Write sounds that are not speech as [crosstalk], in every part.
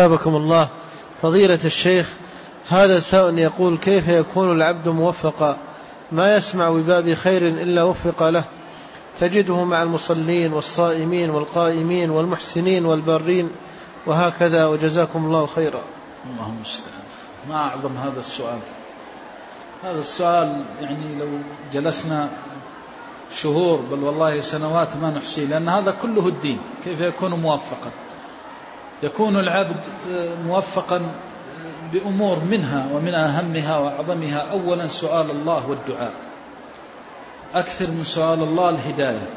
أجابكم الله فضيلة الشيخ هذا سائل يقول كيف يكون العبد موفقا؟ ما يسمع بباب خير إلا وفق له. تجده مع المصلين والصائمين والقائمين والمحسنين والبارين وهكذا وجزاكم الله خيرا. اللهم المستعان ما أعظم هذا السؤال؟ هذا السؤال يعني لو جلسنا شهور بل والله سنوات ما نحصيه لأن هذا كله الدين. كيف يكون موفقا؟ يكون العبد موفقا بأمور منها ومن أهمها وأعظمها. أولا سؤال الله والدعاء. أكثر من سؤال الله الهداية.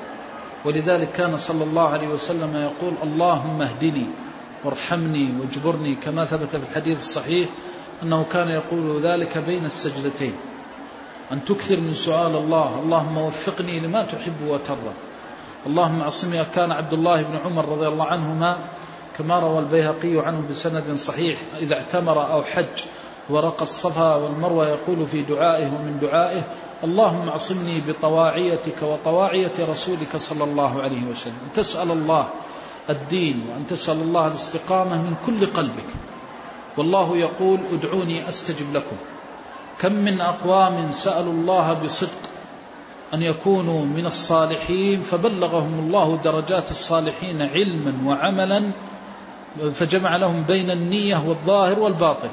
ولذلك كان صلى الله عليه وسلم يقول اللهم اهدني وارحمني واجبرني كما ثبت في الحديث الصحيح أنه كان يقول ذلك بين السجدتين. أن تكثر من سؤال الله. اللهم وفقني لما تحب وترضى. اللهم اعصمني. كان عبد الله بن عمر رضي الله عنهما كما روى البيهقي عنه بسند صحيح إذا اعتمر أو حج ورقى الصفا والمروة يقول في دعائه ومن دعائه اللهم اعصمني بطواعيتك وطواعية رسولك صلى الله عليه وسلم. أن تسأل الله الدين وأن تسأل الله الاستقامة من كل قلبك. والله يقول ادعوني أستجب لكم. كم من أقوام سألوا الله بصدق أن يكونوا من الصالحين فبلغهم الله درجات الصالحين علما وعملا فجمع لهم بين النية والظاهر والباطن.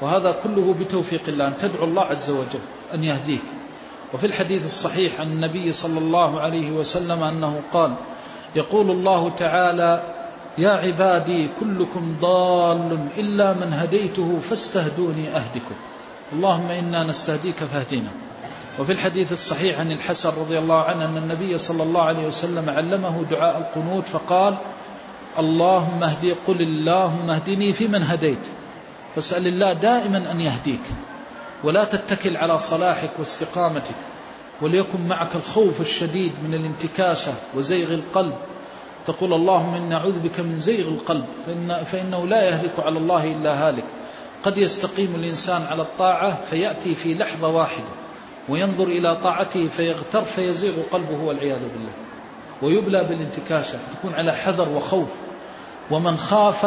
وهذا كله بتوفيق الله أن تدعو الله عز وجل أن يهديك. وفي الحديث الصحيح عن النبي صلى الله عليه وسلم أنه قال يقول الله تعالى يا عبادي كلكم ضال إلا من هديته فاستهدوني أهدكم. اللهم إنا نستهديك فاهدنا وفي الحديث الصحيح عن الحسن رضي الله عنه أن النبي صلى الله عليه وسلم علمه دعاء القنوت فقال اللهم اهدي قل اللهم اهدني فيمن هديت. فاسأل الله دائما أن يهديك. ولا تتكل على صلاحك واستقامتك. وليكن معك الخوف الشديد من الانتكاسة وزيغ القلب. تقول اللهم إنا أعوذ بك من زيغ القلب. فإن فإنه لا يهلك على الله إلا هالك. قد يستقيم الإنسان على الطاعة فيأتي في لحظة واحدة. وينظر إلى طاعته فيغتر فيزيغ قلبه والعياذ بالله. ويبلى بالانتكاسة فتكون على حذر وخوف. ومن خاف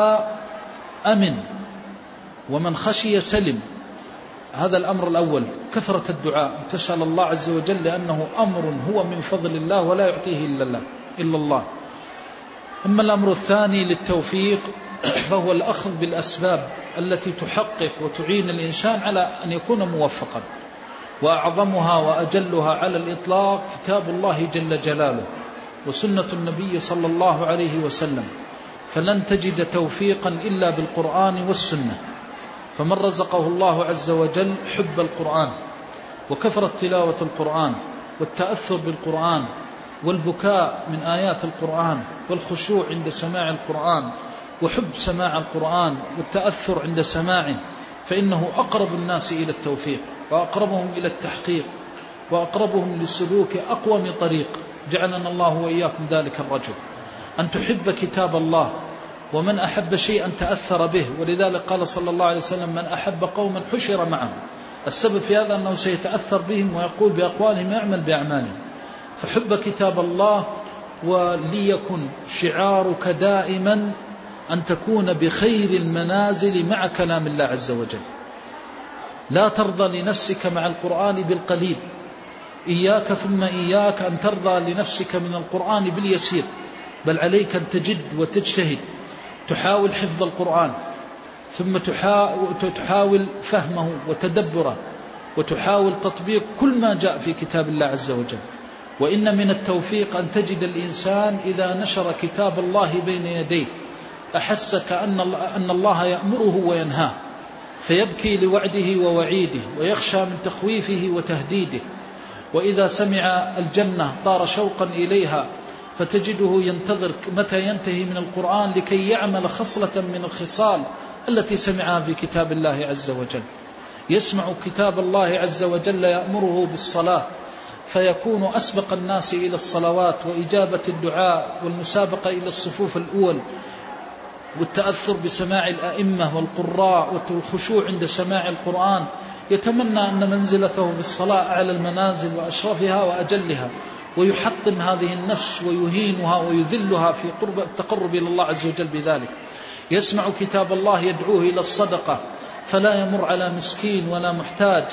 أمن ومن خشي سلم. هذا الأمر الأول كثرة الدعاء. تسأل الله عز وجل لأنه أمر هو من فضل الله ولا يعطيه إلا الله إلا الله. أما الأمر الثاني للتوفيق [clears throat] فهو الأخذ بالأسباب التي تحقق وتعين الإنسان على أن يكون موفقا. وأعظمها وأجلها على الإطلاق كتاب الله جل جلاله. وسنة النبي صلى الله عليه وسلم فلن تجد توفيقا إلا بالقرآن والسنة. فمن رزقه الله عز وجل حب القرآن وكثرة تلاوة القرآن والتأثر بالقرآن والبكاء من آيات القرآن والخشوع عند سماع القرآن وحب سماع القرآن والتأثر عند سماعه فإنه أقرب الناس إلى التوفيق وأقربهم إلى التحقيق وأقربهم لسلوك أقوم طريق. جعلنا الله وإياكم ذلك الرجل. أن تحب كتاب الله ومن أحب شيئا تأثر به. ولذلك قال صلى الله عليه وسلم من أحب قوما حشر معهم. السبب في هذا أنه سيتأثر بهم ويقول بأقوالهم يعمل بأعمالهم. فحب كتاب الله وليكن شعارك دائما أن تكون بخير المنازل مع كلام الله عز وجل. لا ترضى لنفسك مع القرآن بالقليل. إياك ثم إياك أن ترضى لنفسك من القرآن باليسير بل عليك أن تجد وتجتهد تحاول حفظ القرآن ثم تحاول فهمه وتدبره وتحاول تطبيق كل ما جاء في كتاب الله عز وجل. وإن من التوفيق أن تجد الإنسان إذا نشر كتاب الله بين يديه أحس كأن أن الله يأمره وينهاه فيبكي لوعده ووعيده ويخشى من تخويفه وتهديده. وإذا سمع الجنة طار شوقا إليها فتجده ينتظر متى ينتهي من القرآن لكي يعمل خصلة من الخصال التي سمعها في كتاب الله عز وجل. يسمع كتاب الله عز وجل يأمره بالصلاة فيكون أسبق الناس إلى الصلوات وإجابة الدعاء والمسابقة إلى الصفوف الأول والتأثر بسماع الأئمة والقراء والخشوع عند سماع القرآن يتمنى أن منزلته في الصلاة أعلى المنازل وأشرفها وأجلها ويحطم هذه النفس ويهينها ويذلها في قرب التقرب إلى الله عز وجل بذلك. يسمع كتاب الله يدعوه إلى الصدقة فلا يمر على مسكين ولا محتاج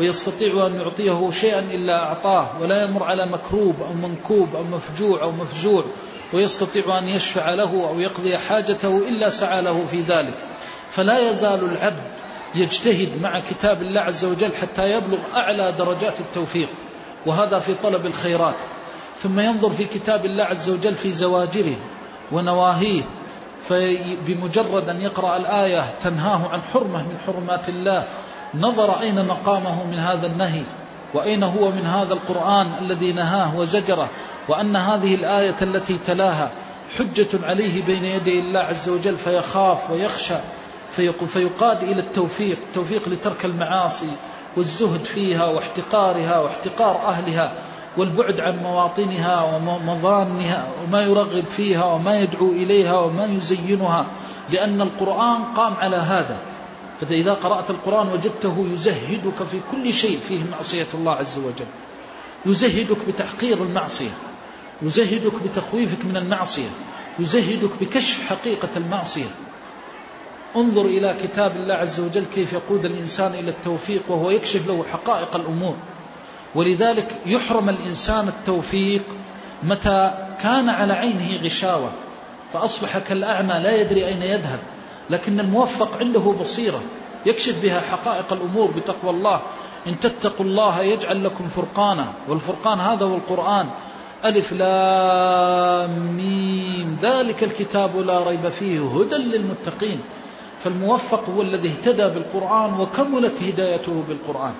ويستطيع أن يعطيه شيئا إلا أعطاه ولا يمر على مكروب أو منكوب أو مفجوع أو مفجوع ويستطيع أن يشفع له أو يقضي حاجته إلا سعى له في ذلك. فلا يزال العبد يجتهد مع كتاب الله عز وجل حتى يبلغ أعلى درجات التوفيق وهذا في طلب الخيرات. ثم ينظر في كتاب الله عز وجل في زواجره ونواهيه فبمجرد أن يقرأ الآية تنهاه عن حرمة من حرمات الله نظر أين مقامه من هذا النهي وأين هو من هذا القرآن الذي نهاه وزجره وأن هذه الآية التي تلاها حجة عليه بين يدي الله عز وجل فيخاف ويخشى. فيقاد إلى التوفيق التوفيق لترك المعاصي والزهد فيها واحتقارها واحتقار أهلها والبعد عن مواطنها ومظانها وما يرغب فيها وما يدعو إليها وما يزينها لأن القرآن قام على هذا. فإذا قرأت القرآن وجدته يزهدك في كل شيء فيه معصية الله عز وجل. يزهدك بتحقير المعصية يزهدك بتخويفك من المعصية يزهدك بكشف حقيقة المعصية. انظر إلى كتاب الله عز وجل كيف يقود الإنسان إلى التوفيق وهو يكشف له حقائق الأمور. ولذلك يحرم الإنسان التوفيق متى كان على عينه غشاوة فأصبح كالأعمى لا يدري أين يذهب لكن الموفق عنده بصيرة يكشف بها حقائق الأمور بتقوى الله. إن تتقوا الله يجعل لكم فرقانا والفرقان هذا هو القرآن. ألف لام ميم. ذلك الكتاب لا ريب فيه هدى للمتقين. فالموفق هو الذي اهتدى بالقرآن وكملت هدايته بالقرآن.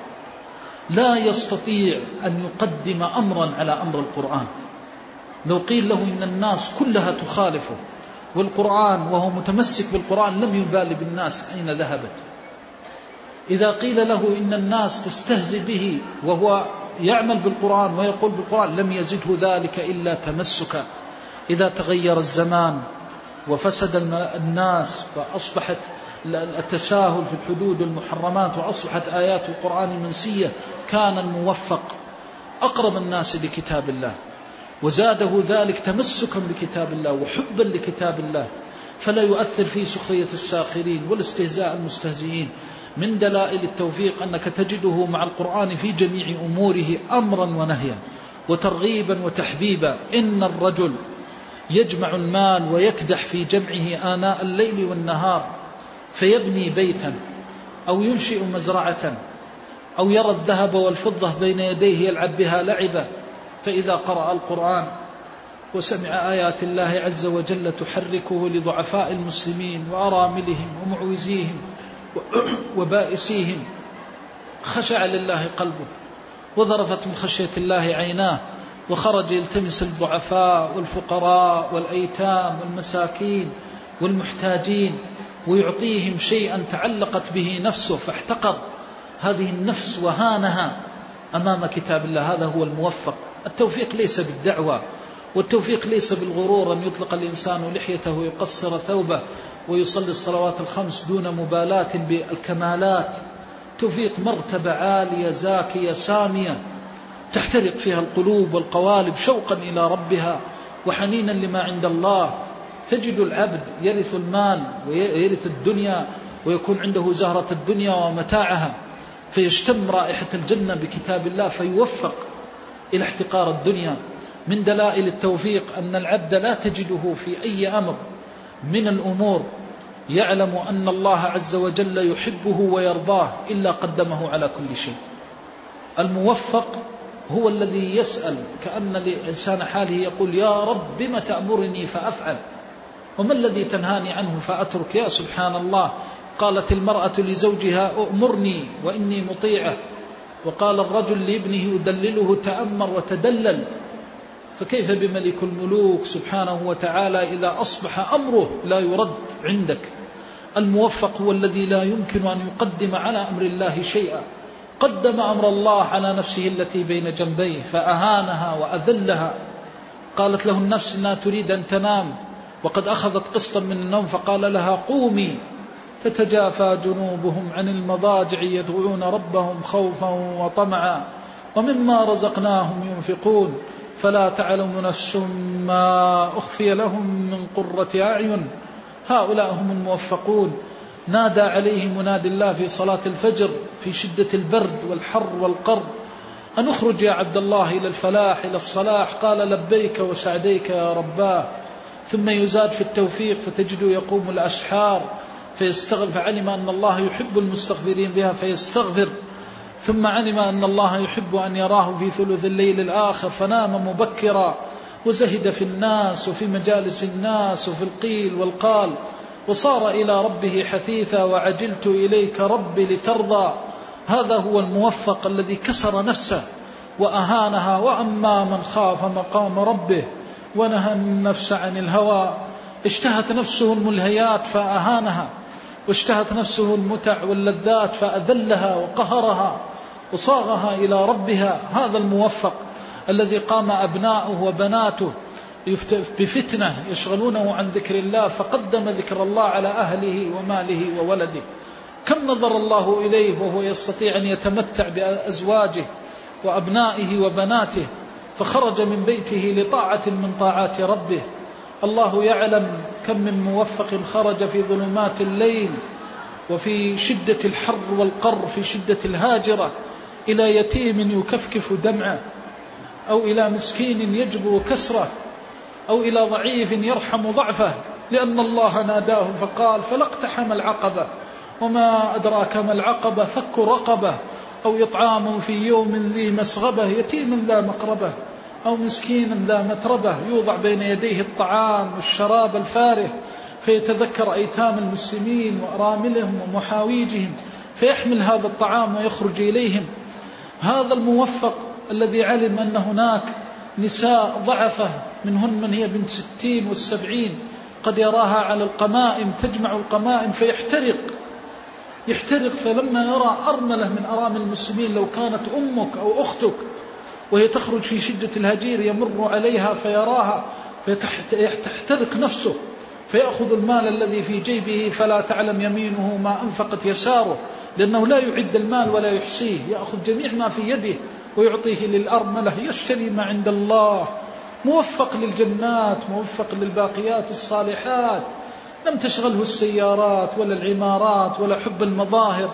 لا يستطيع أن يقدم أمرا على أمر القرآن. لو قيل له إن الناس كلها تخالفه والقرآن وهو متمسك بالقرآن لم يبالي بالناس أين ذهبت. إذا قيل له إن الناس تستهزئ به وهو يعمل بالقرآن ويقول بالقرآن لم يزده ذلك إلا تمسكا. إذا تغير الزمان وفسد الناس فأصبحت التساهل في الحدود والمحرمات وأصبحت آيات القرآن منسية كان الموفق أقرب الناس لكتاب الله وزاده ذلك تمسكا بكتاب الله وحبا لكتاب الله فلا يؤثر في سخرية الساخرين والاستهزاء المستهزئين. من دلائل التوفيق أنك تجده مع القرآن في جميع أموره أمرا ونهيا وترغيبا وتحبيبا. إن الرجل يجمع المال ويكدح في جمعه آناء الليل والنهار فيبني بيتا أو ينشئ مزرعة أو يرى الذهب والفضة بين يديه يلعب بها لعبة. فإذا قرأ القرآن وسمع آيات الله عز وجل تحركه لضعفاء المسلمين وأراملهم ومعوزيهم [clears throat] وبائسيهم خشع لله قلبه وذرفت من خشية الله عيناه. وخرج يلتمس الضعفاء والفقراء والأيتام والمساكين والمحتاجين ويعطيهم شيئا تعلقت به نفسه فاحتقر. هذه النفس وهانها أمام كتاب الله. هذا هو الموفق. التوفيق ليس بالدعوة والتوفيق ليس بالغرور. أن يطلق الإنسان لحيته ويقصر ثوبه ويصلي الصلوات الخمس دون مبالاة بالكمالات. توفيق مرتبة عالية زاكية سامية. تحترق فيها القلوب والقوالب شوقا إلى ربها وحنينا لما عند الله. تجد العبد يرث المال ويرث الدنيا ويكون عنده زهرة الدنيا ومتاعها فيشتم رائحة الجنة بكتاب الله فيوفق إلى احتقار الدنيا. من دلائل التوفيق أن العبد لا تجده في أي أمر من الأمور. يعلم أن الله عز وجل يحبه ويرضاه إلا قدمه على كل شيء. الموفق هو الذي يسأل كأن لإنسان حاله يقول يا رب بم تأمرني فأفعل؟ وما الذي تنهاني عنه فأترك؟ يا سبحان الله قالت المرأة لزوجها أؤمرني وإني مطيعة. وقال الرجل لابنه أدلله تأمر وتدلل. فكيف بملك الملوك سبحانه وتعالى إذا أصبح أمره لا يرد عندك؟ الموفق هو الذي لا يمكن أن يقدم على أمر الله شيئا. قدم أمر الله على نفسه التي بين جنبيه فأهانها وأذلها. قالت له النفس أنها تريد أن تنام وقد أخذت قسطا من النوم فقال لها قومي تتجافى جنوبهم عن المضاجع يدعون ربهم خوفا وطمعا ومما رزقناهم ينفقون. فلا تعلم نفس ما أخفي لهم من قرة أعين. هؤلاء هم الموفقون. نادى عليه منادي الله في صلاة الفجر في شدة البرد والحر والقر. أن أخرج يا عبد الله إلى الفلاح إلى الصلاح. قال لبيك وسعديك يا رباه. ثم يزاد في التوفيق فتجده يقوم الأسحار فيستغفر. فعلم أن الله يحب المستغفرين بها فيستغفر. ثم علم أن الله يحب أن يراه في ثلث الليل الآخر فنام مبكرا. وزهد في الناس وفي مجالس الناس وفي القيل والقال. وصار إلى ربه حثيثا وعجلت إليك ربي لترضى. هذا هو الموفق الذي كسر نفسه وأهانها وأما من خاف مقام ربه ونهى النفس عن الهوى. اشتهت نفسه الملهيات فأهانها واشتهت نفسه المتع واللذات فأذلها وقهرها وصاغها إلى ربها. هذا الموفق الذي قام أبناؤه وبناته بفتنة يشغلونه عن ذكر الله فقدم ذكر الله على أهله وماله وولده. كم نظر الله إليه وهو يستطيع أن يتمتع بأزواجه وأبنائه وبناته فخرج من بيته لطاعة من طاعات ربه. الله يعلم كم من موفق خرج في ظلمات الليل وفي شدة الحر والقر في شدة الهاجرة إلى يتيم يكفكف دمعه أو إلى مسكين يجبر كسره. أو إلى ضعيف يرحم ضعفه لأن الله ناداه فقال فلاقتحم العقبة وما أدراك ما العقبة فك رقبة أو إطعام في يوم ذي مسغبة يتيم ذا مقربة أو مسكين ذا متربة يوضع بين يديه الطعام والشراب الفاره فيتذكر أيتام المسلمين وأراملهم ومحاويجهم فيحمل هذا الطعام ويخرج إليهم. هذا الموفق الذي علم أن هناك نساء ضعفة منهن من هي بنت ستين والسبعين قد يراها على القمائم تجمع القمائم فيحترق. يحترق فلما يرى أرملة من أرامل المسلمين لو كانت أمك أو أختك وهي تخرج في شدة الهجير يمر عليها فيراها فتحترق نفسه فيأخذ المال الذي في جيبه فلا تعلم يمينه ما أنفقت يساره لأنه لا يعد المال ولا يحصيه يأخذ جميع ما في يده ويعطيه للأرملة يشتري ما عند الله. موفق للجنات موفق للباقيات الصالحات. لم تشغله السيارات ولا العمارات ولا حب المظاهر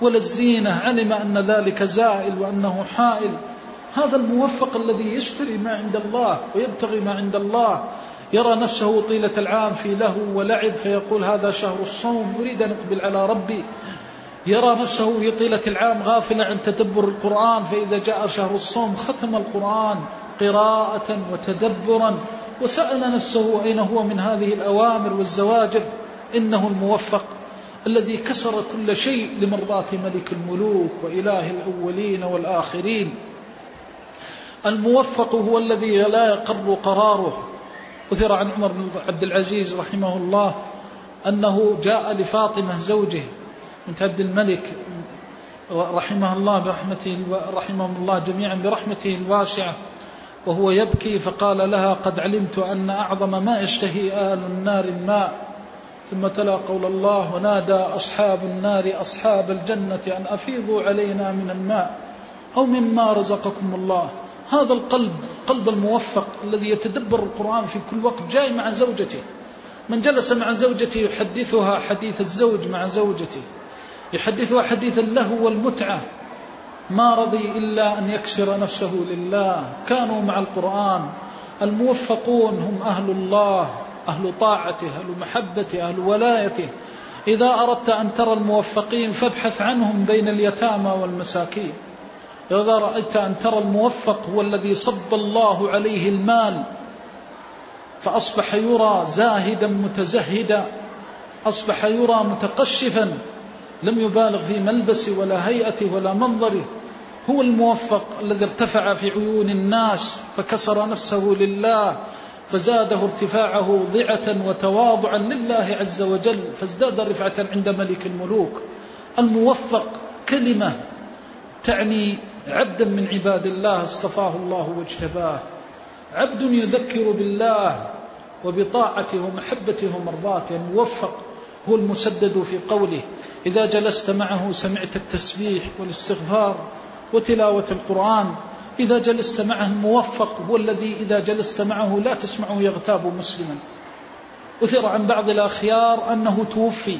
ولا الزينة. علم أن ذلك زائل وأنه حائل. هذا الموفق الذي يشتري ما عند الله ويبتغي ما عند الله. يرى نفسه طيلة العام في له ولعب فيقول هذا شهر الصوم أريد أن أقبل على ربي. يرى نفسه في طيلة العام غافلا عن تدبر القرآن فإذا جاء شهر الصوم ختم القرآن قراءة وتدبرا وسأل نفسه أين هو من هذه الأوامر والزواجر؟ إنه الموفق الذي كسر كل شيء لمرضاة ملك الملوك وإله الأولين والآخرين. الموفق هو الذي لا يقر قراره. أثر عن عمر بن عبد العزيز رحمه الله أنه جاء لفاطمة زوجه بنت عبد الملك رحمه الله برحمته رحمهم الله جميعا برحمته الواسعة وهو يبكي فقال لها قد علمت أن أعظم ما يشتهي أهل النار الماء. ثم تلا قول الله ونادى أصحاب النار أصحاب الجنة أن أفيضوا علينا من الماء أو مما رزقكم الله. هذا القلب قلب الموفق الذي يتدبر القرآن في كل وقت جاي مع زوجته. من جلس مع زوجته يحدثها حديث الزوج مع زوجته. يحدثها حديث اللهو والمتعة. ما رضي إلا أن يكسر نفسه لله. كانوا مع القرآن. الموفقون هم أهل الله أهل طاعته أهل محبته أهل ولايته. إذا أردت أن ترى الموفقين فابحث عنهم بين اليتامى والمساكين. إذا رأيت أن ترى الموفق هو الذي صب الله عليه المال فأصبح يرى زاهدا متزهدا أصبح يرى متقشفا. لم يبالغ في ملبسه ولا هيئته ولا منظره هو الموفق الذي ارتفع في عيون الناس فكسر نفسه لله فزاده ارتفاعه ضعة وتواضعا لله عز وجل فازداد رفعة عند ملك الملوك. الموفق كلمة تعني عبدا من عباد الله اصطفاه الله واجتباه. عبد يذكر بالله وبطاعته ومحبته ومرضاته. الموفق هو المسدد في قوله إذا جلست معه سمعت التسبيح والاستغفار وتلاوة القرآن. إذا جلست معه الموفق هو الذي إذا جلست معه لا تسمعه يغتاب مسلما. أثر عن بعض الأخيار أنه توفي.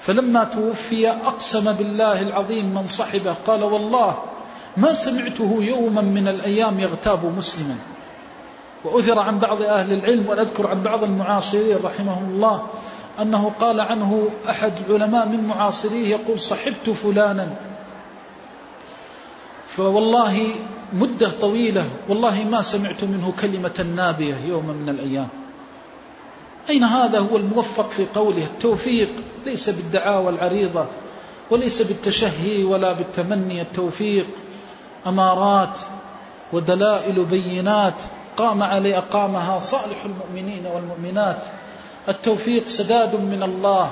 فلما توفي أقسم بالله العظيم من صحبه قال والله ما سمعته يوما من الأيام يغتاب مسلما. وأثر عن بعض أهل العلم ونذكر عن بعض المعاصرين رحمهم الله أنه قال عنه أحد العلماء من معاصريه يقول صحبت فلانا. فوالله مدة طويلة والله ما سمعت منه كلمة نابية يوما من الأيام. أين هذا هو الموفق في قوله؟ التوفيق ليس بالدعاوى العريضة وليس بالتشهي ولا بالتمني التوفيق أمارات ودلائل بينات قام عليه أقامها صالح المؤمنين والمؤمنات. التوفيق سداد من الله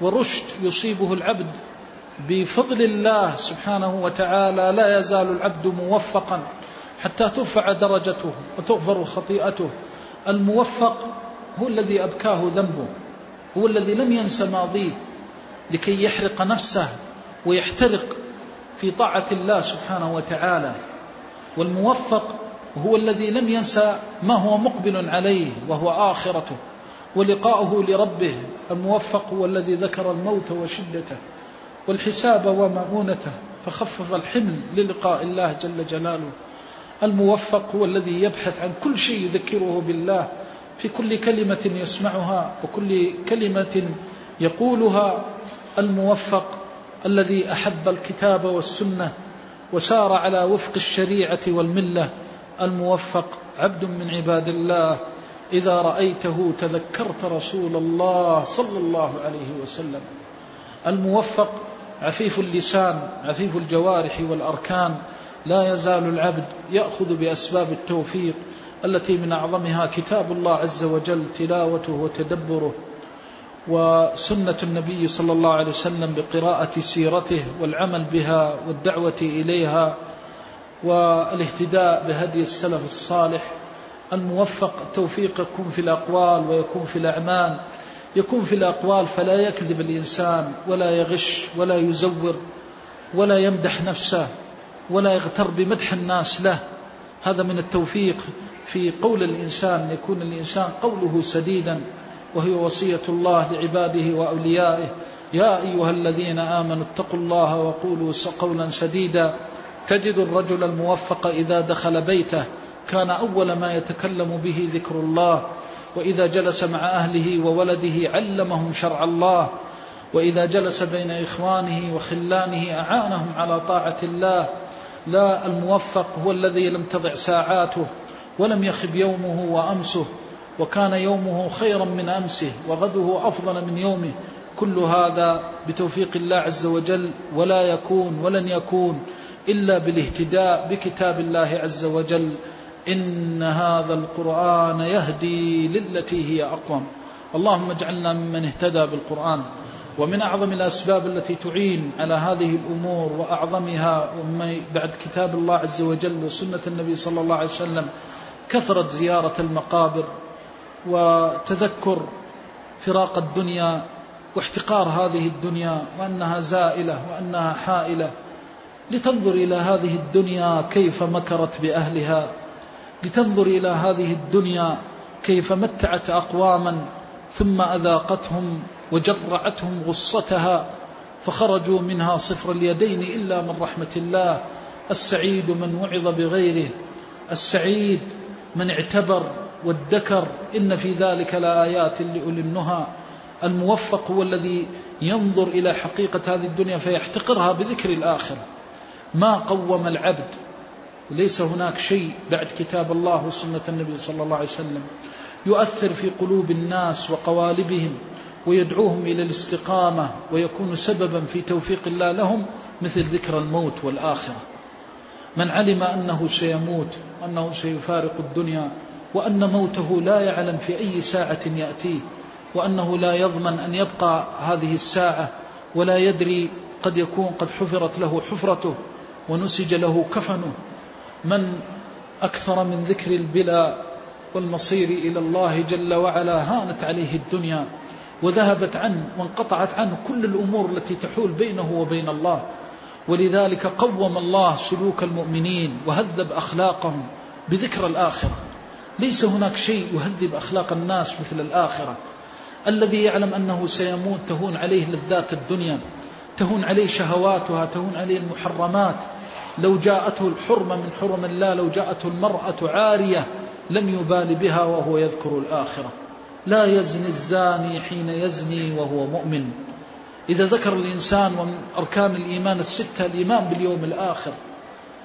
ورشد يصيبه العبد. بفضل الله سبحانه وتعالى لا يزال العبد موفقا حتى ترفع درجته وتغفر خطيئته. الموفق هو الذي أبكاه ذنبه هو الذي لم ينس ماضيه لكي يحرق نفسه ويحترق في طاعة الله سبحانه وتعالى. والموفق هو الذي لم ينسى ما هو مقبل عليه وهو آخرته. ولقاؤه لربه الموفق هو الذي ذكر الموت وشدته والحساب ومؤونته فخفف الحمل للقاء الله جل جلاله. الموفق هو الذي يبحث عن كل شيء يذكره بالله في كل كلمة يسمعها وكل كلمة يقولها. الموفق الذي أحب الكتاب والسنة وسار على وفق الشريعة والملة. الموفق عبد من عباد الله. إذا رأيته تذكرت رسول الله صلى الله عليه وسلم. الموفق عفيف اللسان عفيف الجوارح والأركان لا يزال العبد يأخذ بأسباب التوفيق التي من أعظمها كتاب الله عز وجل تلاوته وتدبره. وسنة النبي صلى الله عليه وسلم بقراءة سيرته والعمل بها والدعوة إليها والاهتداء بهدي السلف الصالح الموفق التوفيق يكون في الأقوال ويكون في الأعمال. يكون في الأقوال فلا يكذب الإنسان ولا يغش ولا يزور ولا يمدح نفسه ولا يغتر بمدح الناس له. هذا من التوفيق في قول الإنسان يكون الإنسان قوله سديدا وهي وصية الله لعباده وأوليائه. يا أيها الذين آمنوا اتقوا الله وقولوا قولا سديدا. تجد الرجل الموفق إذا دخل بيته كان أول ما يتكلم به ذكر الله وإذا جلس مع أهله وولده علمهم شرع الله وإذا جلس بين إخوانه وخلانه أعانهم على طاعة الله لا الموفق هو الذي لم تضع ساعاته ولم يخب يومه وأمسه وكان يومه خيرا من أمسه وغده أفضل من يومه. كل هذا بتوفيق الله عز وجل ولا يكون ولن يكون إلا بالاهتداء بكتاب الله عز وجل. إن هذا القرآن يهدي للتي هي أقوم. اللهم اجعلنا ممن اهتدى بالقرآن ومن أعظم الأسباب التي تعين على هذه الأمور وأعظمها بعد كتاب الله عز وجل وسنة النبي صلى الله عليه وسلم كثرة زيارة المقابر وتذكر فراق الدنيا واحتقار هذه الدنيا وأنها زائلة وأنها حائلة. لتنظر إلى هذه الدنيا كيف مكرت بأهلها لتنظر إلى هذه الدنيا كيف متعت أقواما ثم أذاقتهم وجرعتهم غصتها فخرجوا منها صفر اليدين إلا من رحمة الله. السعيد من وعظ بغيره. السعيد من اعتبر وادكر إن في ذلك لآيات لأولي النهى الموفق هو الذي ينظر إلى حقيقة هذه الدنيا فيحتقرها بذكر الآخرة. ما قوم العبد ليس هناك شيء بعد كتاب الله وسنة النبي صلى الله عليه وسلم يؤثر في قلوب الناس وقوالبهم ويدعوهم إلى الاستقامة ويكون سببا في توفيق الله لهم مثل ذكر الموت والآخرة. من علم أنه سيموت وأنه سيفارق الدنيا وأن موته لا يعلم في أي ساعة يأتيه وأنه لا يضمن أن يبقى هذه الساعة ولا يدري قد يكون قد حفرت له حفرته ونسج له كفنه. من أكثر من ذكر البلا والمصير إلى الله جل وعلا هانت عليه الدنيا وذهبت عنه وانقطعت عنه كل الأمور التي تحول بينه وبين الله. ولذلك قوم الله سلوك المؤمنين وهذب أخلاقهم بذكر الآخرة. ليس هناك شيء يهذب أخلاق الناس مثل الآخرة. الذي يعلم أنه سيموت تهون عليه لذات الدنيا تهون عليه شهواتها تهون عليه المحرمات لو جاءته الحرمة من حرم الله لو جاءته المرأة عارية لم يبال بها وهو يذكر الآخرة. لا يزني الزاني حين يزني وهو مؤمن. إذا ذكر الإنسان ومن أركان الإيمان الستة الإيمان باليوم الآخر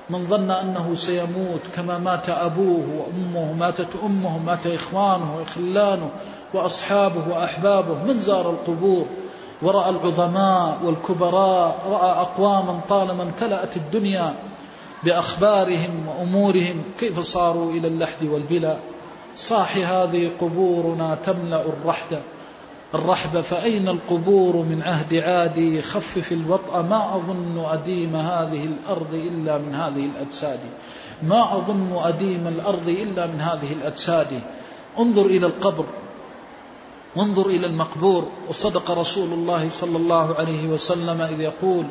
من ظن أنه سيموت كما مات أبوه وأمه ماتت أمه مات إخوانه وإخلانه وأصحابه وأحبابه من زار القبور؟ ورأى العظماء والكبراء رأى أقواما طالما امتلأت الدنيا بأخبارهم وأمورهم كيف صاروا إلى اللحد والبلا. صاح هذه قبورنا تملأ الرحد الرحب فأين القبور من عهد عادي؟ خفف الوطأ ما أظن أديم هذه الأرض إلا من هذه الأجساد. ما أظن أديم الأرض إلا من هذه الأجساد. انظر إلى القبر وانظر إلى المقبور وصدق رسول الله صلى الله عليه وسلم إذ يقول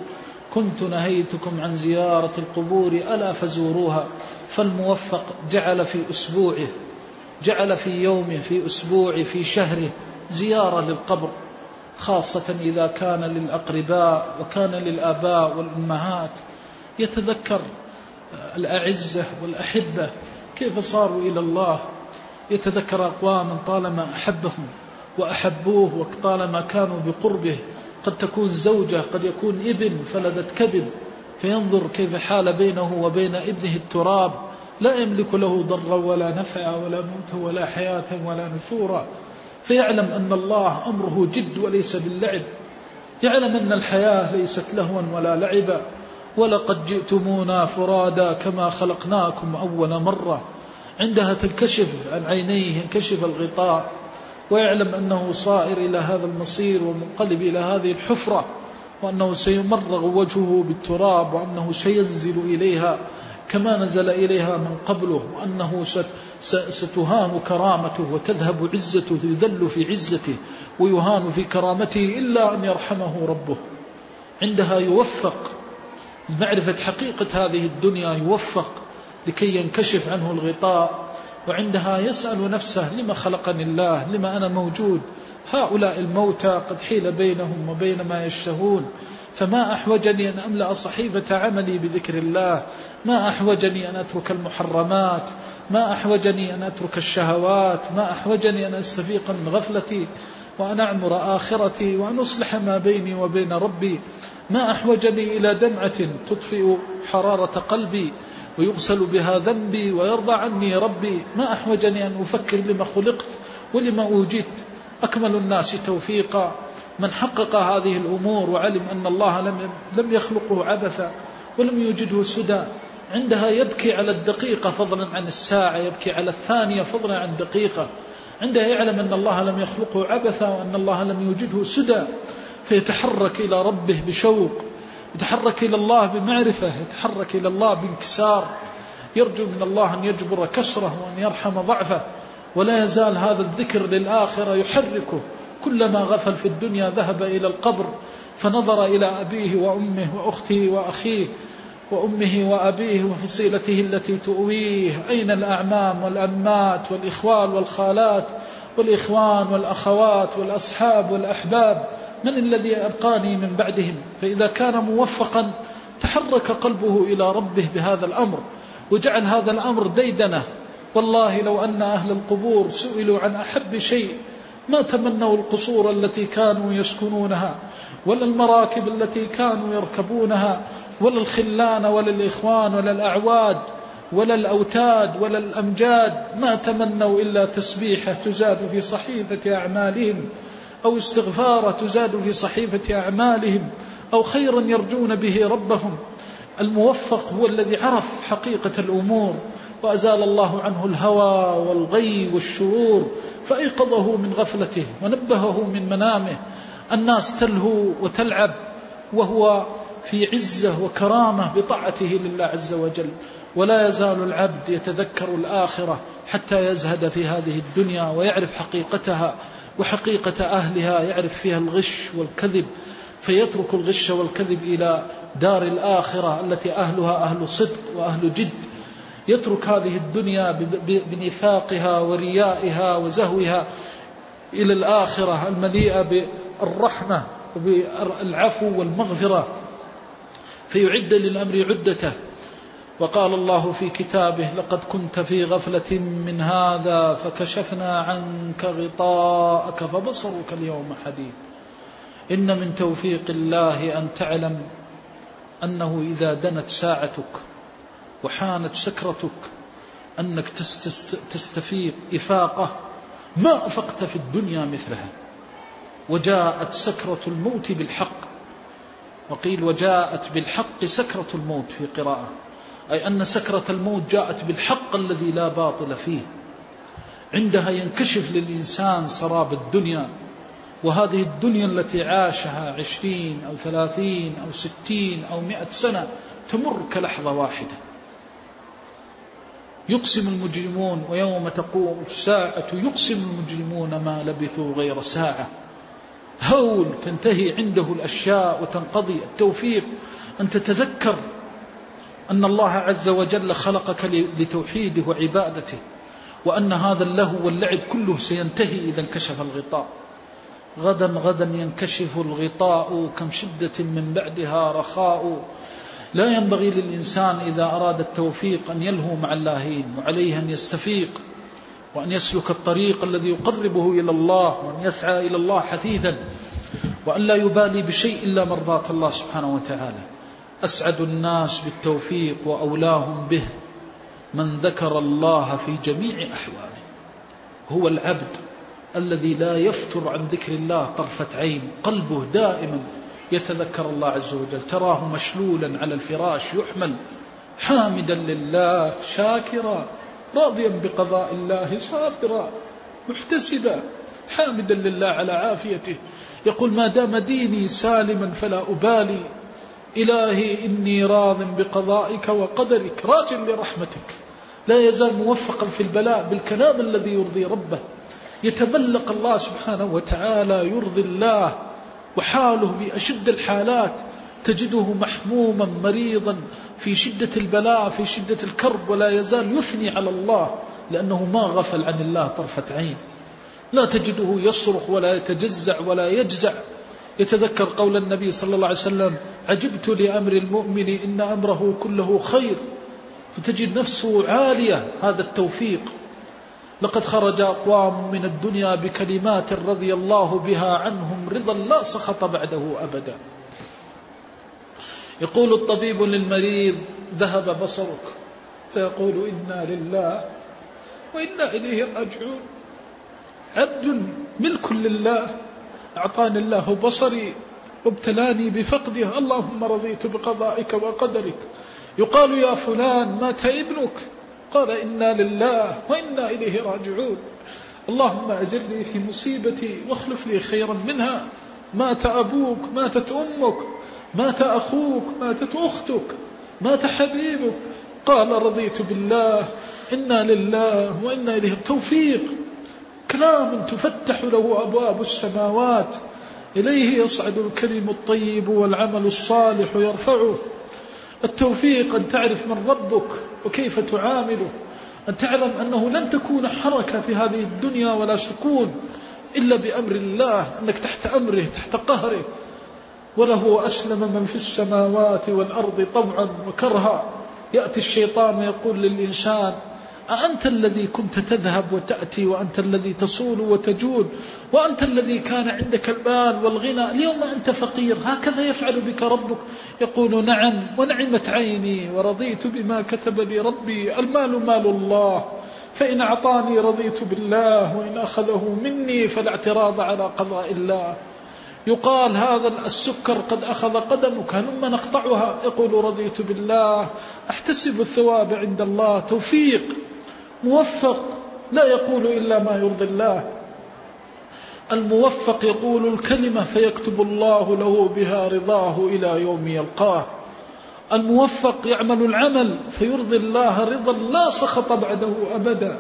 كنت نهيتكم عن زيارة القبور ألا فزوروها؟ فالموفق جعل في أسبوعه جعل في يومه في أسبوعه في شهره زيارة للقبر خاصة إذا كان للأقرباء وكان للآباء والأمهات. يتذكر الأعزة والأحبة كيف صاروا إلى الله؟ يتذكر أقواما طالما أحبهم. وأحبوه وطالما كانوا بقربه قد تكون زوجة قد يكون ابن فلدت كبد فينظر كيف حال بينه وبين ابنه التراب لا يملك له ضرا ولا نفعا ولا موتا ولا حياة ولا نشورا. فيعلم أن الله أمره جد وليس باللعب. يعلم أن الحياة ليست لهوا ولا لعبا. ولقد جئتمونا فرادا كما خلقناكم أول مرة. عندها تنكشف عن عينيه ينكشف الغطاء. ويعلم أنه صائر إلى هذا المصير ومنقلب إلى هذه الحفرة وأنه سيمرغ وجهه بالتراب وأنه سينزل إليها كما نزل إليها من قبله وأنه ستهان كرامته وتذهب عزته يذل في عزته ويهان في كرامته إلا أن يرحمه ربه. عندها يوفق. معرفة حقيقة هذه الدنيا يوفق لكي ينكشف عنه الغطاء. وعندها يسأل نفسه لما خلقني الله؟ لما أنا موجود؟ هؤلاء الموتى قد حيل بينهم وبين ما يشتهون. فما أحوجني أن أملأ صحيفة عملي بذكر الله؟ ما أحوجني أن أترك المحرمات؟ ما أحوجني أن أترك الشهوات؟ ما أحوجني أن أستفيق من غفلتي وأن أعمر آخرتي وأن أصلح ما بيني وبين ربي؟ ما أحوجني إلى دمعة تطفئ حرارة قلبي ويغسل بها ذنبي ويرضى عني ربي. ما أحوجني أن أفكر لما خلقت ولما أوجدت. أكمل الناس توفيقا. من حقق هذه الأمور وعلم أن الله لم لم يخلقه عبثا ولم يوجده سدى. عندها يبكي على الدقيقة فضلا عن الساعة يبكي على الثانية فضلا عن دقيقة عندها يعلم أن الله لم يخلقه عبثا وأن الله لم يوجده سدى. فيتحرك إلى ربه بشوق. يتحرك إلى الله بمعرفة يتحرك إلى الله بانكسار. يرجو من الله أن يجبر كسره وأن يرحم ضعفه. ولا يزال هذا الذكر للآخرة يحركه. كلما غفل في الدنيا ذهب إلى القبر فنظر إلى أبيه وأمه وأخته وأخيه وأمه وأبيه وفصيلته التي تؤويه. أين الأعمام والأمات والإخوال والخالات والإخوان والأخوات والأصحاب والأحباب؟ من الذي أبقاني من بعدهم؟ فإذا كان موفقا تحرك قلبه إلى ربه بهذا الأمر وجعل هذا الأمر ديدنة. والله لو أن أهل القبور سئلوا عن أحب شيء ما تمنوا القصور التي كانوا يسكنونها ولا المراكب التي كانوا يركبونها ولا الخلان ولا الإخوان ولا الأعواد ولا الأوتاد ولا الأمجاد. ما تمنوا إلا تسبيحة تزاد في صحيفة أعمالهم. أو استغفار تزاد في صحيفة أعمالهم أو خيرا يرجون به ربهم. الموفق هو الذي عرف حقيقة الأمور وأزال الله عنه الهوى والغي والشرور فأيقظه من غفلته ونبهه من منامه. الناس تلهو وتلعب وهو في عزة وكرامة بطاعته لله عز وجل. ولا يزال العبد يتذكر الآخرة حتى يزهد في هذه الدنيا ويعرف حقيقتها. وحقيقة أهلها يعرف فيها الغش والكذب فيترك الغش والكذب إلى دار الآخرة التي أهلها أهل صدق وأهل جد. يترك هذه الدنيا بنفاقها وريائها وزهوها إلى الآخرة المليئة بالرحمة وبالعفو والمغفرة. فيعد للأمر عدته. وقال الله في كتابه لقد كنت في غفلة من هذا فكشفنا عنك غطاءك فبصرك اليوم حديد. إن من توفيق الله أن تعلم أنه إذا دنت ساعتك وحانت سكرتك أنك تستفيق إفاقة ما أفقت في الدنيا مثلها وجاءت سكرة الموت بالحق. وقيل وجاءت بالحق سكرة الموت في قراءة. أي أن سكرة الموت جاءت بالحق الذي لا باطل فيه. عندها ينكشف للإنسان سراب الدنيا وهذه الدنيا التي عاشها عشرين أو ثلاثين أو ستين أو مئة سنة تمر كلحظة واحدة. يقسم المجرمون ويوم تقوم الساعة يقسم المجرمون ما لبثوا غير ساعة. هول تنتهي عنده الأشياء وتنقضي التوفيق. أن تتذكر أن الله عز وجل خلقك لتوحيده وعبادته وأن هذا اللهو واللعب كله سينتهي إذا انكشف الغطاء. غدا غدا ينكشف الغطاء كم شدة من بعدها رخاء. لا ينبغي للإنسان إذا أراد التوفيق أن يلهو مع اللاهين وعليه أن يستفيق وأن يسلك الطريق الذي يقربه إلى الله وأن يسعى إلى الله حثيثا وأن لا يبالي بشيء إلا مرضاة الله سبحانه وتعالى. أسعد الناس بالتوفيق وأولاهم به من ذكر الله في جميع أحواله. هو العبد الذي لا يفتر عن ذكر الله طرفة عين قلبه دائما يتذكر الله عز وجل تراه مشلولا على الفراش يحمل حامدا لله شاكرا راضيا بقضاء الله صابرا محتسبا حامدا لله على عافيته. يقول ما دام ديني سالما فلا أبالي. إلهي إني راض بقضائك وقدرك راج لرحمتك. لا يزال موفقا في البلاء بالكلام الذي يرضي ربه. يتملق الله سبحانه وتعالى يرضي الله وحاله بأشد الحالات. تجده محموما مريضا في شدة البلاء في شدة الكرب ولا يزال يثني على الله لأنه ما غفل عن الله طرفة عين. لا تجده يصرخ ولا يتجزع ولا يجزع. يتذكر قول النبي صلى الله عليه وسلم عجبت لأمر المؤمن إن أمره كله خير. فتجد نفسه عالية هذا التوفيق. لقد خرج أقوام من الدنيا بكلمات رضي الله بها عنهم رضا لا سخط بعده أبدا. يقول الطبيب للمريض ذهب بصرك. فيقول إنا لله وإنا إليه راجعون. عبد ملك لله أعطاني الله بصري وابتلاني بفقده اللهم رضيت بقضائك وقدرك. يقال يا فلان مات ابنك. قال إنا لله وإنا إليه راجعون. اللهم أجرني في مصيبتي واخلف لي خيرا منها. مات أبوك ماتت أمك. مات أخوك ماتت أختك. مات حبيبك. قال رضيت بالله. إنا لله وإنا إليه التوفيق. كلام تفتح له أبواب السماوات. إليه يصعد الكلم الطيب والعمل الصالح يرفعه. التوفيق أن تعرف من ربك وكيف تعامله. أن تعلم أنه لن تكون حركة في هذه الدنيا ولا سكون إلا بأمر الله. أنك تحت أمره تحت قهره. وله أسلم من في السماوات والأرض طوعا وكرها. يأتي الشيطان ويقول للإنسان أأنت الذي كنت تذهب وتأتي وأنت الذي تصول وتجود وأنت الذي كان عندك المال والغنى اليوم أنت فقير هكذا يفعل بك ربك. يقول نعم ونعمت عيني ورضيت بما كتب لي ربي. المال مال الله. فإن أعطاني رضيت بالله وإن أخذه مني فلا اعتراض على قضاء الله. يقال هذا السكر قد أخذ قدمك هلما نقطعها. يقول رضيت بالله. أحتسب الثواب عند الله. توفيق. موفق لا يقول إلا ما يرضي الله. الموفق يقول الكلمة فيكتب الله له بها رضاه إلى يوم يلقاه. الموفق يعمل العمل فيرضي الله رضا لا سخط بعده أبدا.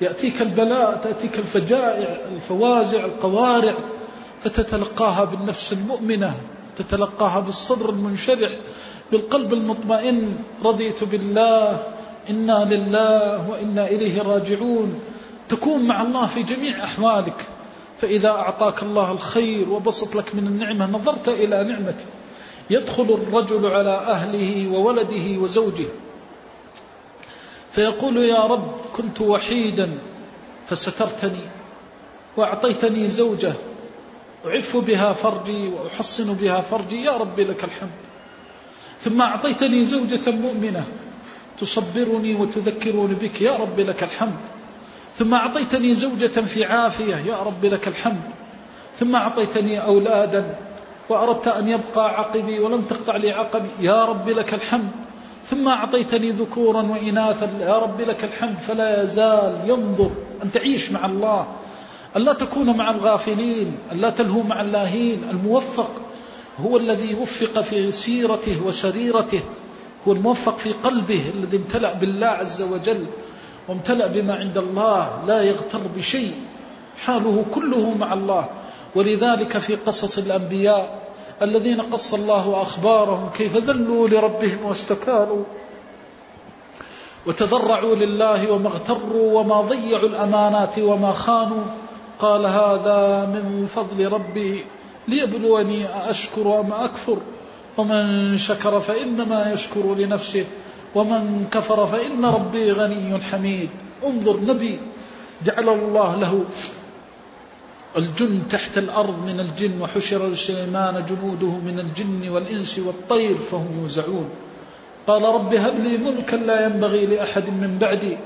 يأتيك البلاء تأتيك الفجائع الفوازع القوارع فتتلقاها بالنفس المؤمنة تتلقاها بالصدر المنشرح بالقلب المطمئن. رضيت بالله إنا لله وإنا إليه راجعون تكون مع الله في جميع أحوالك فإذا أعطاك الله الخير وبسط لك من النعمة نظرت إلى نعمته يدخل الرجل على أهله وولده وزوجه فيقول يا رب كنت وحيدا فسترتني وأعطيتني زوجة أعف بها فرجي وأحصن بها فرجي يا رب لك الحمد ثم أعطيتني زوجة مؤمنة تصبرني وتذكرني بك يا رب لك الحمد. ثم أعطيتني زوجة في عافية يا رب لك الحمد. ثم أعطيتني أولادا وأردت أن يبقى عقبي ولم تقطع لي عقبي يا رب لك الحمد. ثم أعطيتني ذكورا وإناثا يا رب لك الحمد. فلا يزال ينظر أن تعيش مع الله أن لا تكون مع الغافلين أن لا تلهو مع اللاهين. الموفق هو الذي وفق في سيرته وسريرته هو الموفق في قلبه الذي امتلأ بالله عز وجل وامتلأ بما عند الله لا يغتر بشيء. حاله كله مع الله. ولذلك في قصص الأنبياء الذين قص الله أخبارهم كيف ذلوا لربهم واستكانوا. وتضرعوا لله وما اغتروا وما ضيعوا الأمانات وما خانوا. قال هذا من فضل ربي ليبلوني أشكر أم أكفر. ومن شكر فإنما يشكر لنفسه ومن كفر فإن ربي غني حميد. انظر نبي جعل الله له الجن تحت الأرض من الجن وحشر لسليمان جنوده من الجن والإنس والطير فهم يوزعون. قال رب هب لي ملكا لا ينبغي لأحد من بعدي.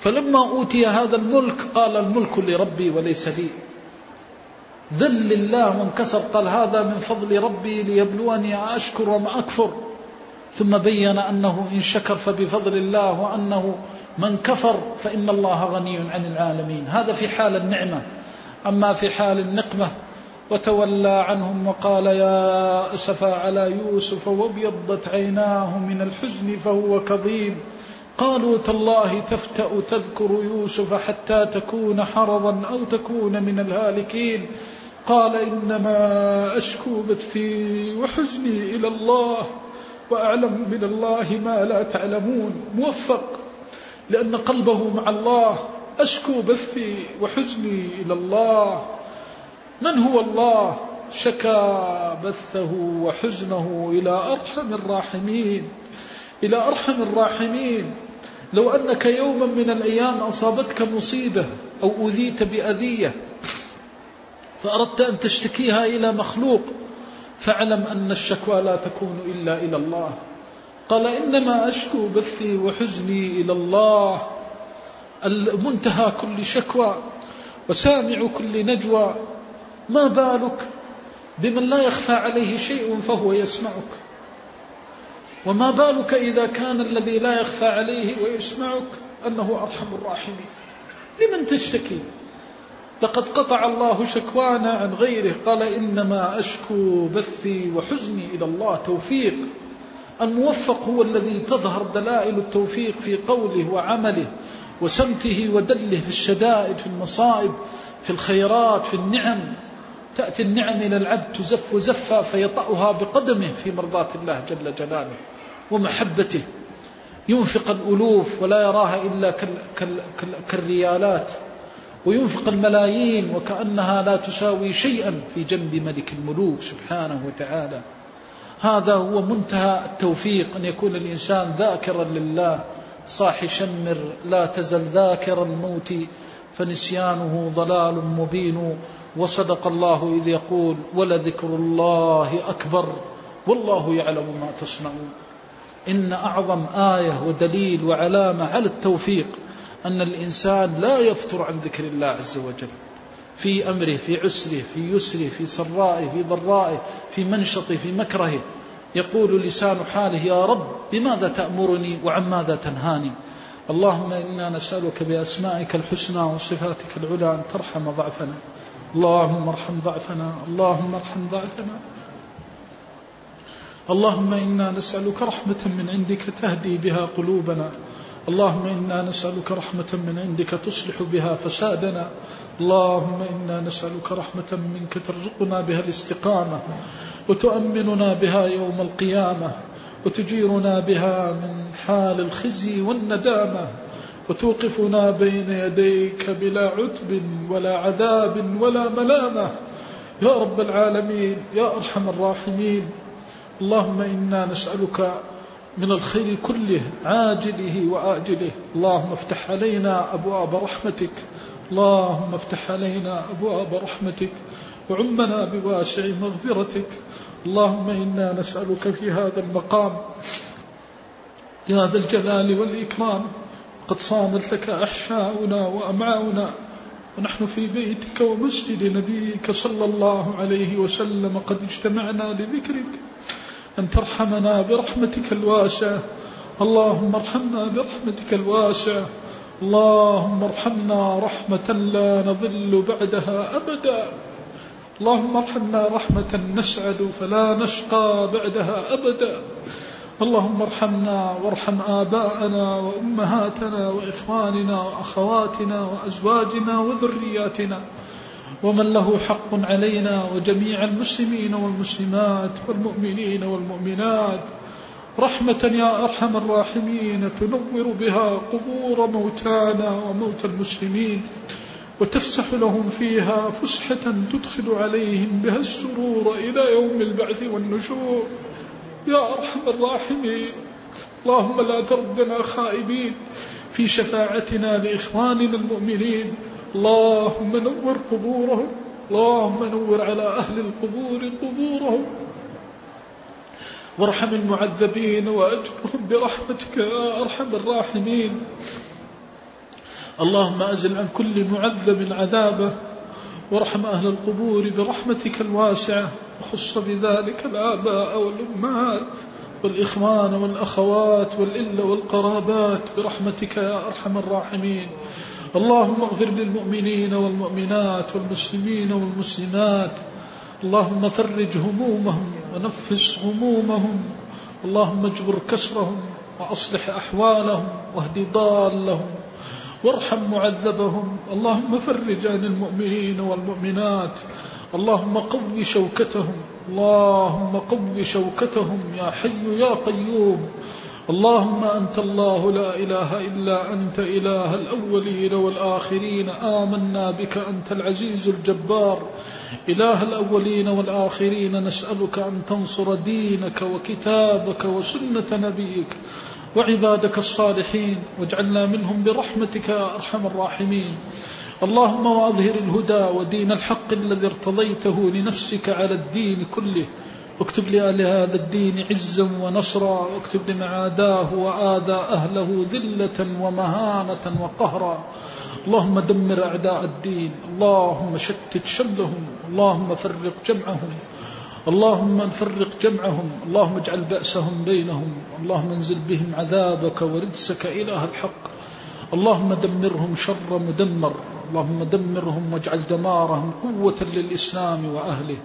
فلما أوتي هذا الملك قال الملك لربي وليس لي. ذل الله وانكسر قال هذا من فضل ربي ليبلوني أشكر وما أكفر. ثم بين أنه إن شكر فبفضل الله وأنه من كفر فإن الله غني عن العالمين. هذا في حال النعمة. أما في حال النقمة وتولى عنهم وقال يا أسفى على يوسف وابيضت عيناه من الحزن فهو كظيم. قالوا تالله تفتأ تذكر يوسف حتى تكون حرضا أو تكون من الهالكين. قال إنما أشكو بثي وحزني إلى الله وأعلم من الله ما لا تعلمون. موفق. لأن قلبه مع الله. أشكو بثي وحزني إلى الله. من هو الله؟ شكا بثه وحزنه إلى أرحم الراحمين. إلى أرحم الراحمين. لو أنك يوما من الأيام أصابتك مصيبة أو أذيت بأذية فأردت أن تشتكيها إلى مخلوق فاعلم أن الشكوى لا تكون إلا إلى الله. قال إنما أشكو بثي وحزني إلى الله. المنتهى كل شكوى وسامع كل نجوى. ما بالك بمن لا يخفى عليه شيء فهو يسمعك؟ وما بالك إذا كان الذي لا يخفى عليه ويسمعك أنه أرحم الراحمين؟ لمن تشتكي؟ لقد قطع الله شكوانا عن غيره. قال إنما أشكو بثي وحزني إلى الله توفيق. الموفق هو الذي تظهر دلائل التوفيق في قوله وعمله وسمته ودله في الشدائد في المصائب في الخيرات في النعم. تأتي النعم إلى العبد تزف زفا فيطأها بقدمه في مرضاة الله جل جلاله ومحبته. ينفق الألوف ولا يراها إلا كالريالات. وينفق الملايين وكأنها لا تساوي شيئا في جنب ملك الملوك سبحانه وتعالى. هذا هو منتهى التوفيق أن يكون الإنسان ذاكرا لله صاح شمر لا تزل ذاكر الموت فنسيانه ضلال مبين. وصدق الله إذ يقول ولذكر الله أكبر والله يعلم ما تصنعون. إن أعظم آية ودليل وعلامة على التوفيق أن الإنسان لا يفتر عن ذكر الله عز وجل. في أمره في عسره في يسره في سرائه في ضرائه في منشطه في مكرهه يقول لسان حاله يا رب بماذا تأمرني وعن ماذا تنهاني؟ اللهم إنا نسألك بأسمائك الحسنى وصفاتك العلى أن ترحم ضعفنا. اللهم ارحم ضعفنا اللهم ارحم ضعفنا. اللهم إنا نسألك رحمة من عندك تهدي بها قلوبنا. اللهم إنا نسألك رحمة من عندك تصلح بها فسادنا. اللهم إنا نسألك رحمة منك ترزقنا بها الاستقامة وتؤمننا بها يوم القيامة وتجيرنا بها من حال الخزي والندامة وتوقفنا بين يديك بلا عتب ولا عذاب ولا ملامة. يا رب العالمين يا أرحم الراحمين. اللهم إنا نسألك من الخير كله عاجله وآجله. اللهم افتح علينا أبواب رحمتك. اللهم افتح علينا أبواب رحمتك. وعمنا بواسع مغفرتك. اللهم إنا نسألك في هذا المقام. يا ذا الجلال والإكرام. قد صامت لك أحشاؤنا وأمعاؤنا. ونحن في بيتك ومسجد نبيك صلى الله عليه وسلم. قد اجتمعنا لذكرك. أن ترحمنا برحمتك الواسعة. اللهم ارحمنا برحمتك الواسعة. اللهم ارحمنا رحمة لا نضل بعدها أبدا. اللهم ارحمنا رحمة نسعد فلا نشقى بعدها أبدا. اللهم ارحمنا وارحم آباءنا وأمهاتنا وإخواننا وأخواتنا وأزواجنا وذرياتنا. ومن له حق علينا وجميع المسلمين والمسلمات والمؤمنين والمؤمنات رحمة يا أرحم الراحمين تنور بها قبور موتانا وموتى المسلمين وتفسح لهم فيها فسحة تدخل عليهم بها السرور إلى يوم البعث والنشور. يا أرحم الراحمين اللهم لا تردنا خائبين في شفاعتنا لإخواننا المؤمنين اللهم نور قبورهم اللهم نور على أهل القبور قبورهم. وارحم المعذبين وأجرهم برحمتك يا أرحم الراحمين. اللهم أزل عن كل معذب عذابه وارحم أهل القبور برحمتك الواسعة وخص بذلك الآباء والأمهات والإخوان والأخوات والإلة والقرابات برحمتك يا أرحم الراحمين. اللهم اغفر للمؤمنين والمؤمنات والمسلمين والمسلمات. اللهم فرج همومهم ونفس غمومهم اللهم اجبر كسرهم وأصلح أحوالهم واهد ضالهم وارحم معذبهم. اللهم فرج عن المؤمنين والمؤمنات. اللهم قو شوكتهم. اللهم قو شوكتهم يا حي يا قيوم. اللهم أنت الله لا إله إلا أنت إله الأولين والآخرين. آمنا بك أنت العزيز الجبار. إله الأولين والآخرين نسألك أن تنصر دينك وكتابك وسنة نبيك وعبادك الصالحين واجعلنا منهم برحمتك يا أرحم الراحمين. اللهم وأظهر الهدى ودين الحق الذي ارتضيته لنفسك على الدين كله. واكتب لهذا الدين عزا ونصرا واكتب لمعاداه وآذى أهله ذلة ومهانة وقهرا. اللهم دمر أعداء الدين اللهم شتت شملهم اللهم فرق جمعهم اللهم فرق جمعهم اللهم اجعل بأسهم بينهم اللهم انزل بهم عذابك ورجسك إله الحق. اللهم دمرهم شر مدمر اللهم دمرهم واجعل دمارهم قوة للإسلام وأهله.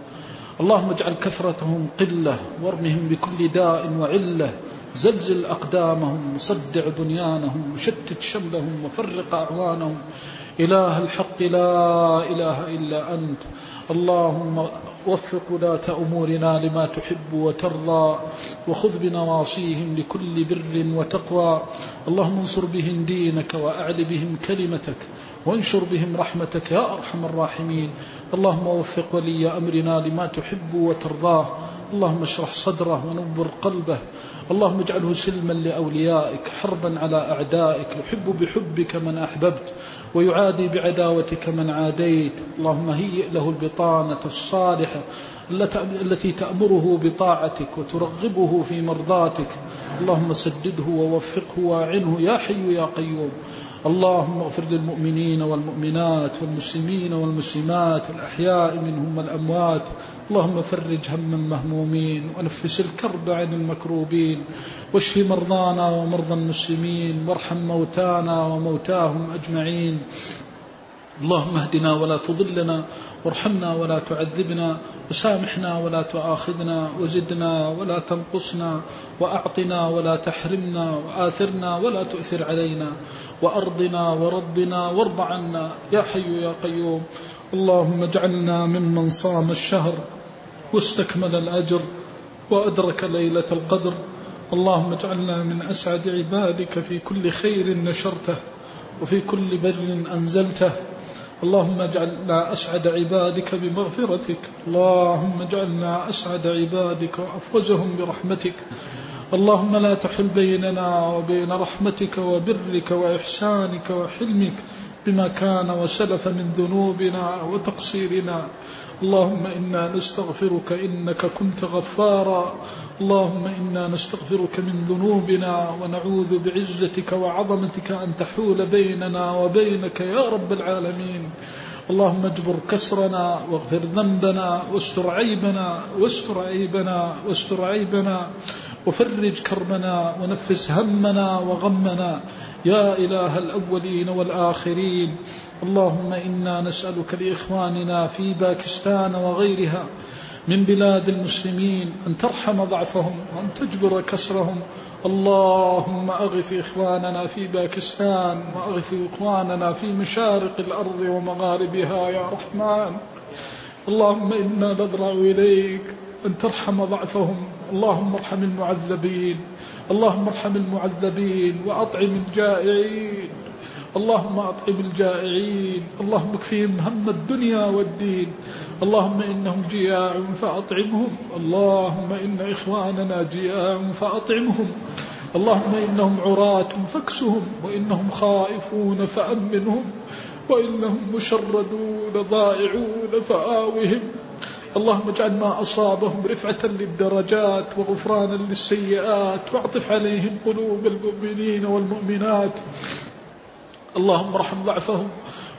اللهم اجعل كثرتهم قلة وارمهم بكل داء وعلة. زلزل أقدامهم صدع بنيانهم وشتت شملهم وفرق أعوانهم. إله الحق لا إله إلا أنت. اللهم وفق ولاة أمورنا لما تحب وترضى وخذ بنواصيهم لكل بر وتقوى. اللهم انصر بهم دينك وأعل بهم كلمتك وانشر بهم رحمتك يا أرحم الراحمين. اللهم وفق ولي أمرنا لما تحب وترضاه. اللهم اشرح صدره ونور قلبه. اللهم اجعله سلما لأوليائك حربا على أعدائك. يحب بحبك من أحببت ويعادي بعداوتك من عاديت. اللهم هيئ له البطانة الصالحة التي تأمره بطاعتك وترغبه في مرضاتك. اللهم سدده ووفقه واعنه يا حي يا قيوم. اللهم اغفر للمؤمنين والمؤمنات والمسلمين والمسلمات الأحياء منهم والأموات. اللهم فرج هم المهمومين ونفس الكرب عن المكروبين. واشف مرضانا ومرضى المسلمين وارحم موتانا وموتاهم أجمعين. اللهم اهدنا ولا تضلنا وارحمنا ولا تعذبنا وسامحنا ولا تؤاخذنا وزدنا ولا تنقصنا وأعطنا ولا تحرمنا وآثرنا ولا تؤثر علينا وأرضنا وردنا وارض عنا يا حي يا قيوم. اللهم اجعلنا ممن صام الشهر واستكمل الأجر وأدرك ليلة القدر. اللهم اجعلنا من أسعد عبادك في كل خير نشرته. وفي كل بر أنزلته. اللهم اجعلنا أسعد عبادك بمغفرتك. اللهم اجعلنا أسعد عبادك وأفوزهم برحمتك. اللهم لا تحل بيننا وبين رحمتك وبرك وإحسانك وحلمك بما كان وسلف من ذنوبنا وتقصيرنا. اللهم إنا نستغفرك إنك كنت غفارا. اللهم إنا نستغفرك من ذنوبنا ونعوذ بعزتك وعظمتك أن تحول بيننا وبينك يا رب العالمين. اللهم اجبر كسرنا واغفر ذنبنا واستر عيبنا واستر عيبنا واستر عيبنا. وفرج كربنا ونفس همنا وغمنا يا إله الأولين والآخرين. اللهم إنا نسألك لإخواننا في باكستان وغيرها من بلاد المسلمين أن ترحم ضعفهم وأن تجبر كسرهم. اللهم أغث إخواننا في باكستان وأغث إخواننا في مشارق الأرض ومغاربها يا رحمن. اللهم إنا نضرع إليك. أن ترحم ضعفهم. اللهم ارحم المعذبين. اللهم ارحم المعذبين. وأطعم الجائعين. اللهم أطعم الجائعين. اللهم اكفيهم هم الدنيا والدين. اللهم إنهم جياع فأطعمهم. اللهم إن إخواننا جياع فأطعمهم. اللهم إنهم عراة فاكسهم. وإنهم خائفون فأمنهم. وإنهم مشردون ضائعون فآوهم. اللهم اجعل ما أصابهم رفعة للدرجات وغفرانا للسيئات واعطف عليهم قلوب المؤمنين والمؤمنات. اللهم ارحم ضعفهم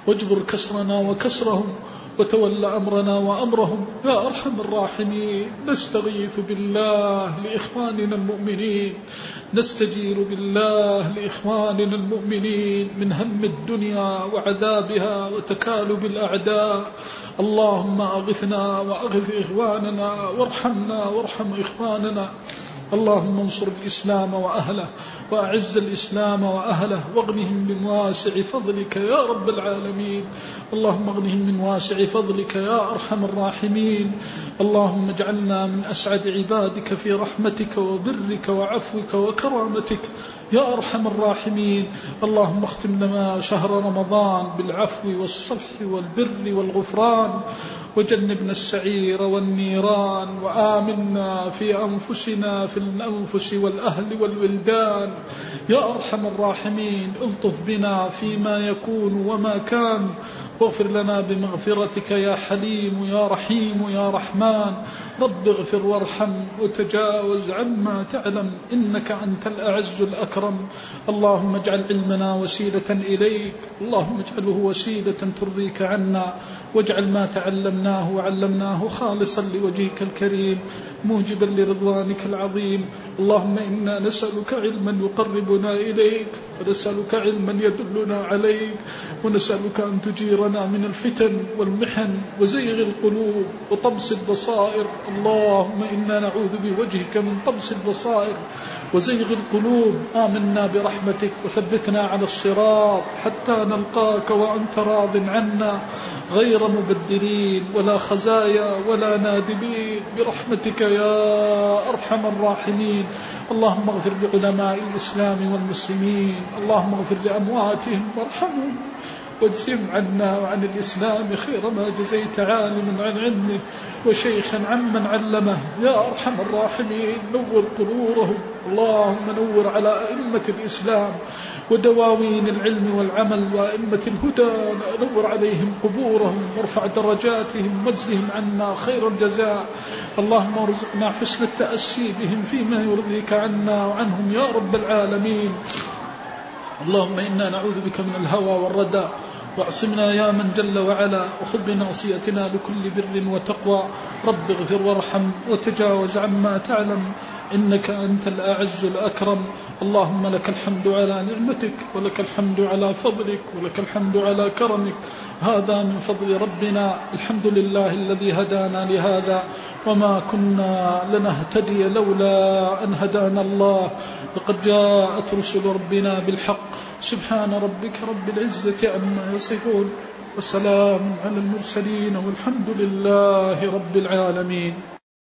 واجبر كسرنا وكسرهم وتول أمرنا وأمرهم. يا أرحم الراحمين نستغيث بالله لإخواننا المؤمنين. نستجير بالله لإخواننا المؤمنين من هم الدنيا وعذابها وتكالب الأعداء. اللهم أغثنا وأغث إخواننا وارحمنا وارحم إخواننا. اللهم انصر الإسلام وأهله وأعز الإسلام وأهله واغنهم من واسع فضلك يا رب العالمين. اللهم اغنهم من واسع فضلك يا أرحم الراحمين. اللهم اجعلنا من أسعد عبادك في رحمتك وبرك وعفوك وكرامتك. يا أرحم الراحمين. اللهم اختم لنا شهر رمضان بالعفو والصفح والبر والغفران وجنبنا السعير والنيران وآمنا في أنفسنا في الأنفس والأهل والولدان. يا أرحم الراحمين ألطف بنا فيما يكون وما كان. واغفر لنا بمغفرتك يا حليم يا رحيم يا رحمن. رب اغفر وارحم وتجاوز عما تعلم إنك أنت الأعز الأكرم. اللهم اجعل علمنا وسيلة إليك اللهم اجعله وسيلة ترضيك عنا. واجعل ما تعلمناه وعلمناه خالصا لوجهك الكريم موجبا لرضوانك العظيم. اللهم إنا نسألك علما يقربنا إليك ونسألك علما يدلنا عليك ونسألك أن تجيرنا من الفتن والمحن وزيغ القلوب وطمس البصائر. اللهم إنا نعوذ بوجهك من طمس البصائر وزيغ القلوب. آمنا برحمتك وثبتنا على الصراط حتى نلقاك وأنت راض عنا. غير مبدلين ولا خزايا ولا نادبين برحمتك يا أرحم الراحمين. اللهم اغفر لعلماء الإسلام والمسلمين. اللهم اغفر لأمواتهم وارحمهم. واجزم عنا وعن الإسلام خير ما جزيت عالما عن علمه وشيخا عمن علمه. يا أرحم الراحمين نور قبورهم. اللهم نور على أئمة الإسلام ودواوين العلم والعمل وأئمة الهدى. نور عليهم قبورهم وارفع درجاتهم واجزهم عنا خير الجزاء. اللهم ارزقنا حسن التأسي بهم فيما يرضيك عنا وعنهم يا رب العالمين. اللهم إنا نعوذ بك من الهوى والردى واعصمنا يا من جل وعلا وخذ بناصيتنا لكل بر وتقوى. رب اغفر وارحم وتجاوز عما تعلم إنك أنت الأعز الأكرم. اللهم لك الحمد على نعمتك ولك الحمد على فضلك ولك الحمد على كرمك. هذا من فضل ربنا الحمد لله الذي هدانا لهذا وما كنا لنهتدي لولا أن هدانا الله. لقد جاءت رسل ربنا بالحق. سبحان ربك رب العزة عما يصفون وسلام على المرسلين والحمد لله رب العالمين.